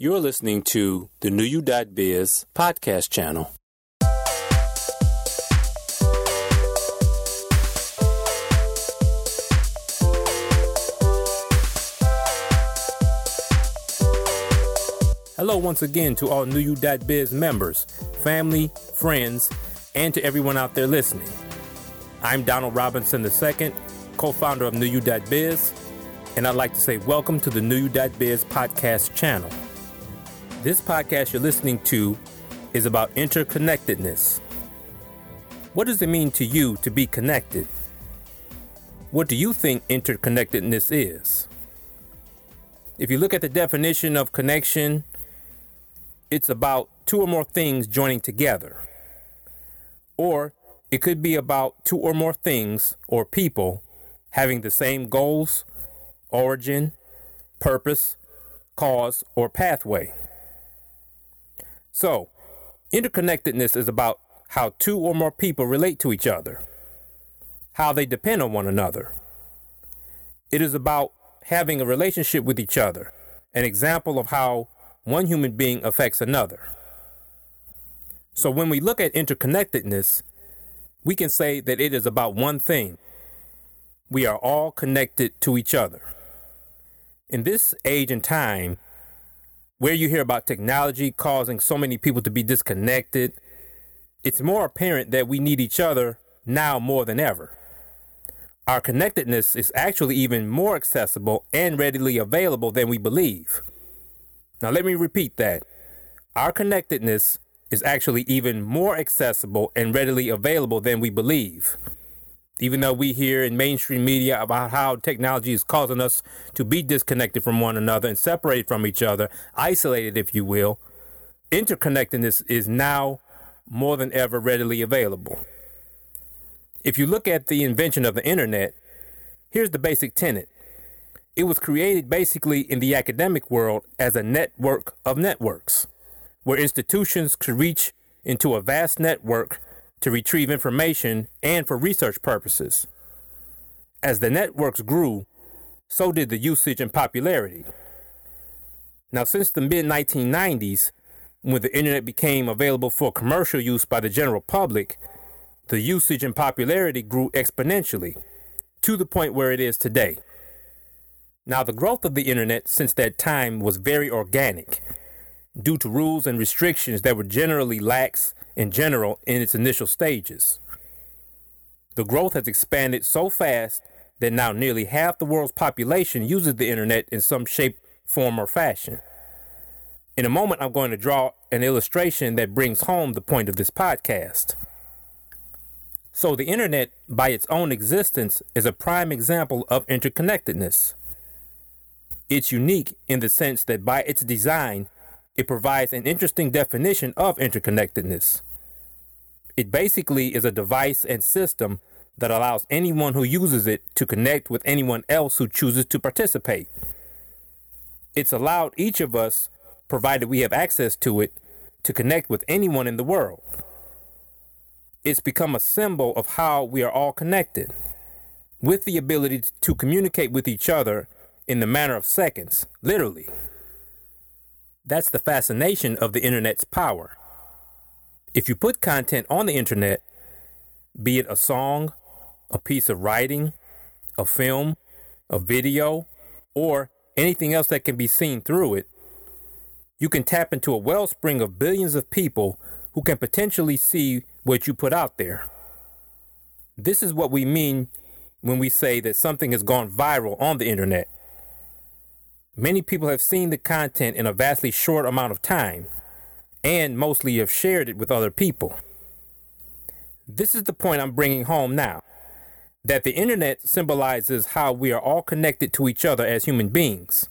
You're listening to the New You Biz podcast channel. Hello, once again, to all New You Biz members, family, friends, and to everyone out there listening. I'm Donald Robinson II, co founder of New You Biz, and I'd like to say welcome to the New You Biz podcast channel. This podcast you're listening to is about interconnectedness. What does it mean to you to be connected? What do you think interconnectedness is? If you look at the definition of connection, it's about two or more things joining together. Or it could be about two or more things or people having the same goals, origin, purpose, cause, or pathway. So, interconnectedness is about how two or more people relate to each other, how they depend on one another. It is about having a relationship with each other, an example of how one human being affects another. So, when we look at interconnectedness, we can say that it is about one thing we are all connected to each other. In this age and time, where you hear about technology causing so many people to be disconnected, it's more apparent that we need each other now more than ever. Our connectedness is actually even more accessible and readily available than we believe. Now, let me repeat that. Our connectedness is actually even more accessible and readily available than we believe even though we hear in mainstream media about how technology is causing us to be disconnected from one another and separated from each other, isolated, if you will, interconnectedness is now more than ever readily available. If you look at the invention of the internet, here's the basic tenet. It was created basically in the academic world as a network of networks, where institutions could reach into a vast network to retrieve information and for research purposes. As the networks grew, so did the usage and popularity. Now, since the mid 1990s, when the internet became available for commercial use by the general public, the usage and popularity grew exponentially to the point where it is today. Now, the growth of the internet since that time was very organic due to rules and restrictions that were generally lax in general in its initial stages. The growth has expanded so fast that now nearly half the world's population uses the internet in some shape, form, or fashion. In a moment, I'm going to draw an illustration that brings home the point of this podcast. So, the internet, by its own existence, is a prime example of interconnectedness. It's unique in the sense that by its design, it provides an interesting definition of interconnectedness. It basically is a device and system that allows anyone who uses it to connect with anyone else who chooses to participate. It's allowed each of us, provided we have access to it, to connect with anyone in the world. It's become a symbol of how we are all connected, with the ability to communicate with each other in the matter of seconds, literally. That's the fascination of the internet's power. If you put content on the internet, be it a song, a piece of writing, a film, a video, or anything else that can be seen through it, you can tap into a wellspring of billions of people who can potentially see what you put out there. This is what we mean when we say that something has gone viral on the internet. Many people have seen the content in a vastly short amount of time and mostly have shared it with other people. This is the point I'm bringing home now that the internet symbolizes how we are all connected to each other as human beings.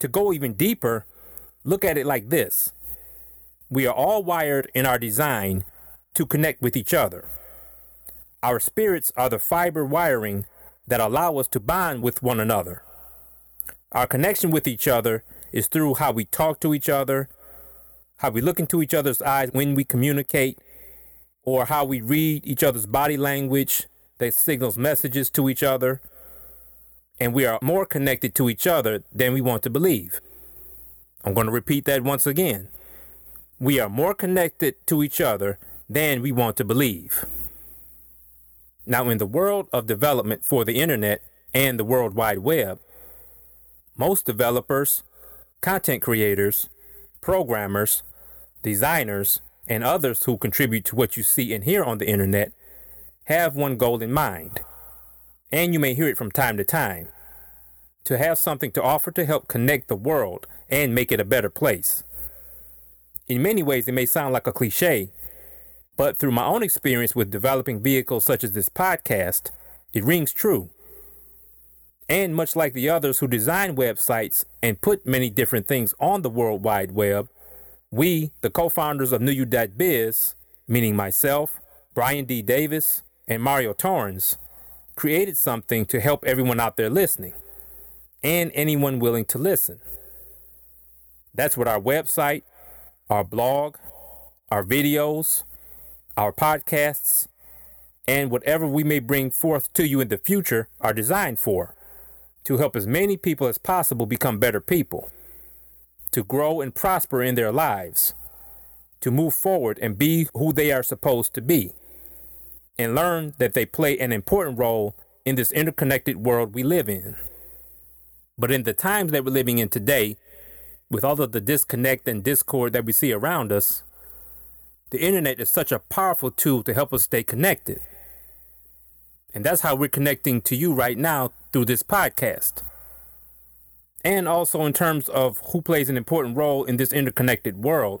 To go even deeper, look at it like this we are all wired in our design to connect with each other. Our spirits are the fiber wiring that allow us to bond with one another. Our connection with each other is through how we talk to each other, how we look into each other's eyes when we communicate, or how we read each other's body language that signals messages to each other. And we are more connected to each other than we want to believe. I'm going to repeat that once again. We are more connected to each other than we want to believe. Now, in the world of development for the internet and the World Wide Web, most developers, content creators, programmers, designers, and others who contribute to what you see and hear on the internet have one goal in mind. And you may hear it from time to time to have something to offer to help connect the world and make it a better place. In many ways, it may sound like a cliche, but through my own experience with developing vehicles such as this podcast, it rings true. And much like the others who design websites and put many different things on the World Wide Web, we, the co founders of NuYou.biz, meaning myself, Brian D. Davis, and Mario Torrens, created something to help everyone out there listening and anyone willing to listen. That's what our website, our blog, our videos, our podcasts, and whatever we may bring forth to you in the future are designed for to help as many people as possible become better people, to grow and prosper in their lives, to move forward and be who they are supposed to be, and learn that they play an important role in this interconnected world we live in. But in the times that we're living in today, with all of the disconnect and discord that we see around us, the internet is such a powerful tool to help us stay connected. And that's how we're connecting to you right now through this podcast. And also in terms of who plays an important role in this interconnected world,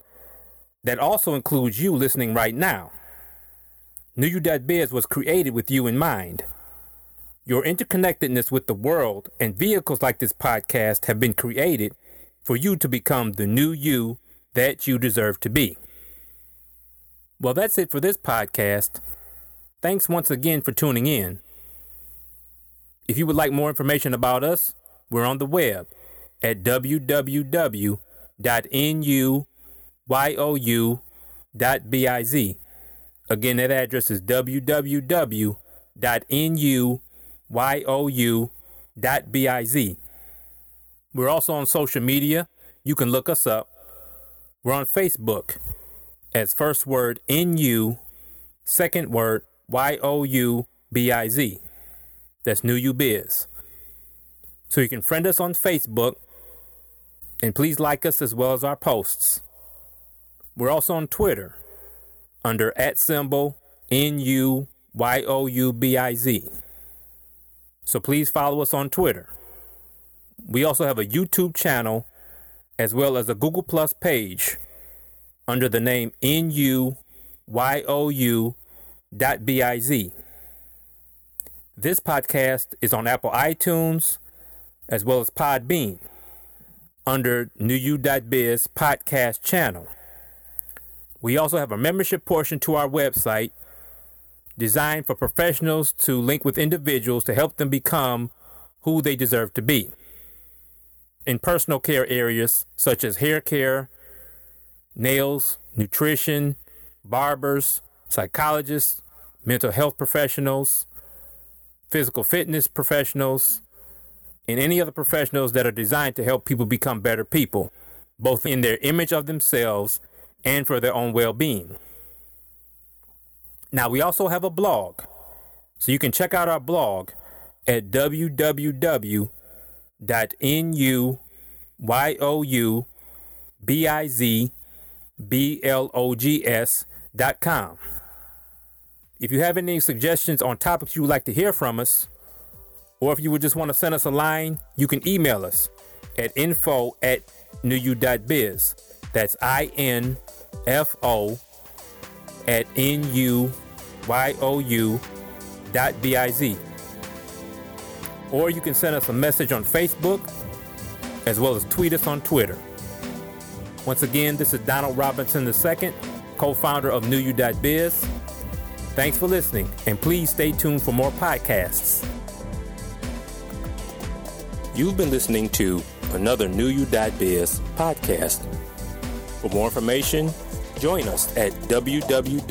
that also includes you listening right now. NuYou.biz was created with you in mind. Your interconnectedness with the world and vehicles like this podcast have been created for you to become the new you that you deserve to be. Well, that's it for this podcast. Thanks once again for tuning in. If you would like more information about us, we're on the web at www.nuyou.biz. Again, that address is www.nuyou.biz. We're also on social media. You can look us up. We're on Facebook as first word NU, second word Y O U B I Z. That's NuYou.biz. So you can friend us on Facebook and please like us as well as our posts. We're also on Twitter under at symbol N U Y O U B I Z. So please follow us on Twitter. We also have a YouTube channel as well as a Google Plus page under the name NUYOU.biz. This podcast is on Apple iTunes as well as Podbean under NuYou.biz podcast channel. We also have a membership portion to our website designed for professionals to link with individuals to help them become who they deserve to be. In personal care areas such as hair care, nails, nutrition, barbers, psychologists, mental health professionals, physical fitness professionals, and any other professionals that are designed to help people become better people, both in their image of themselves and for their own well being. Now, we also have a blog, so you can check out our blog at www.nuyoubiz.com. If you have any suggestions on topics you would like to hear from us, or if you would just want to send us a line, you can email us at info at nuyou.biz. That's I N F O at N U Y O U dot B I Z. Or you can send us a message on Facebook as well as tweet us on Twitter. Once again, this is Donald Robinson II, co founder of NuYou.biz. Thanks for listening, and please stay tuned for more podcasts. You've been listening to another NuYou.biz podcast. For more information, join us at www.nuyou.biz.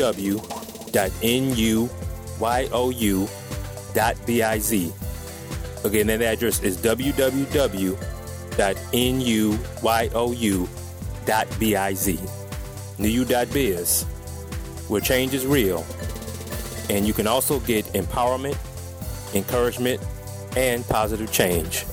Again, that address is www.nuyou.biz. new.biz. New.biz, where change is real. And you can also get empowerment, encouragement, and positive change.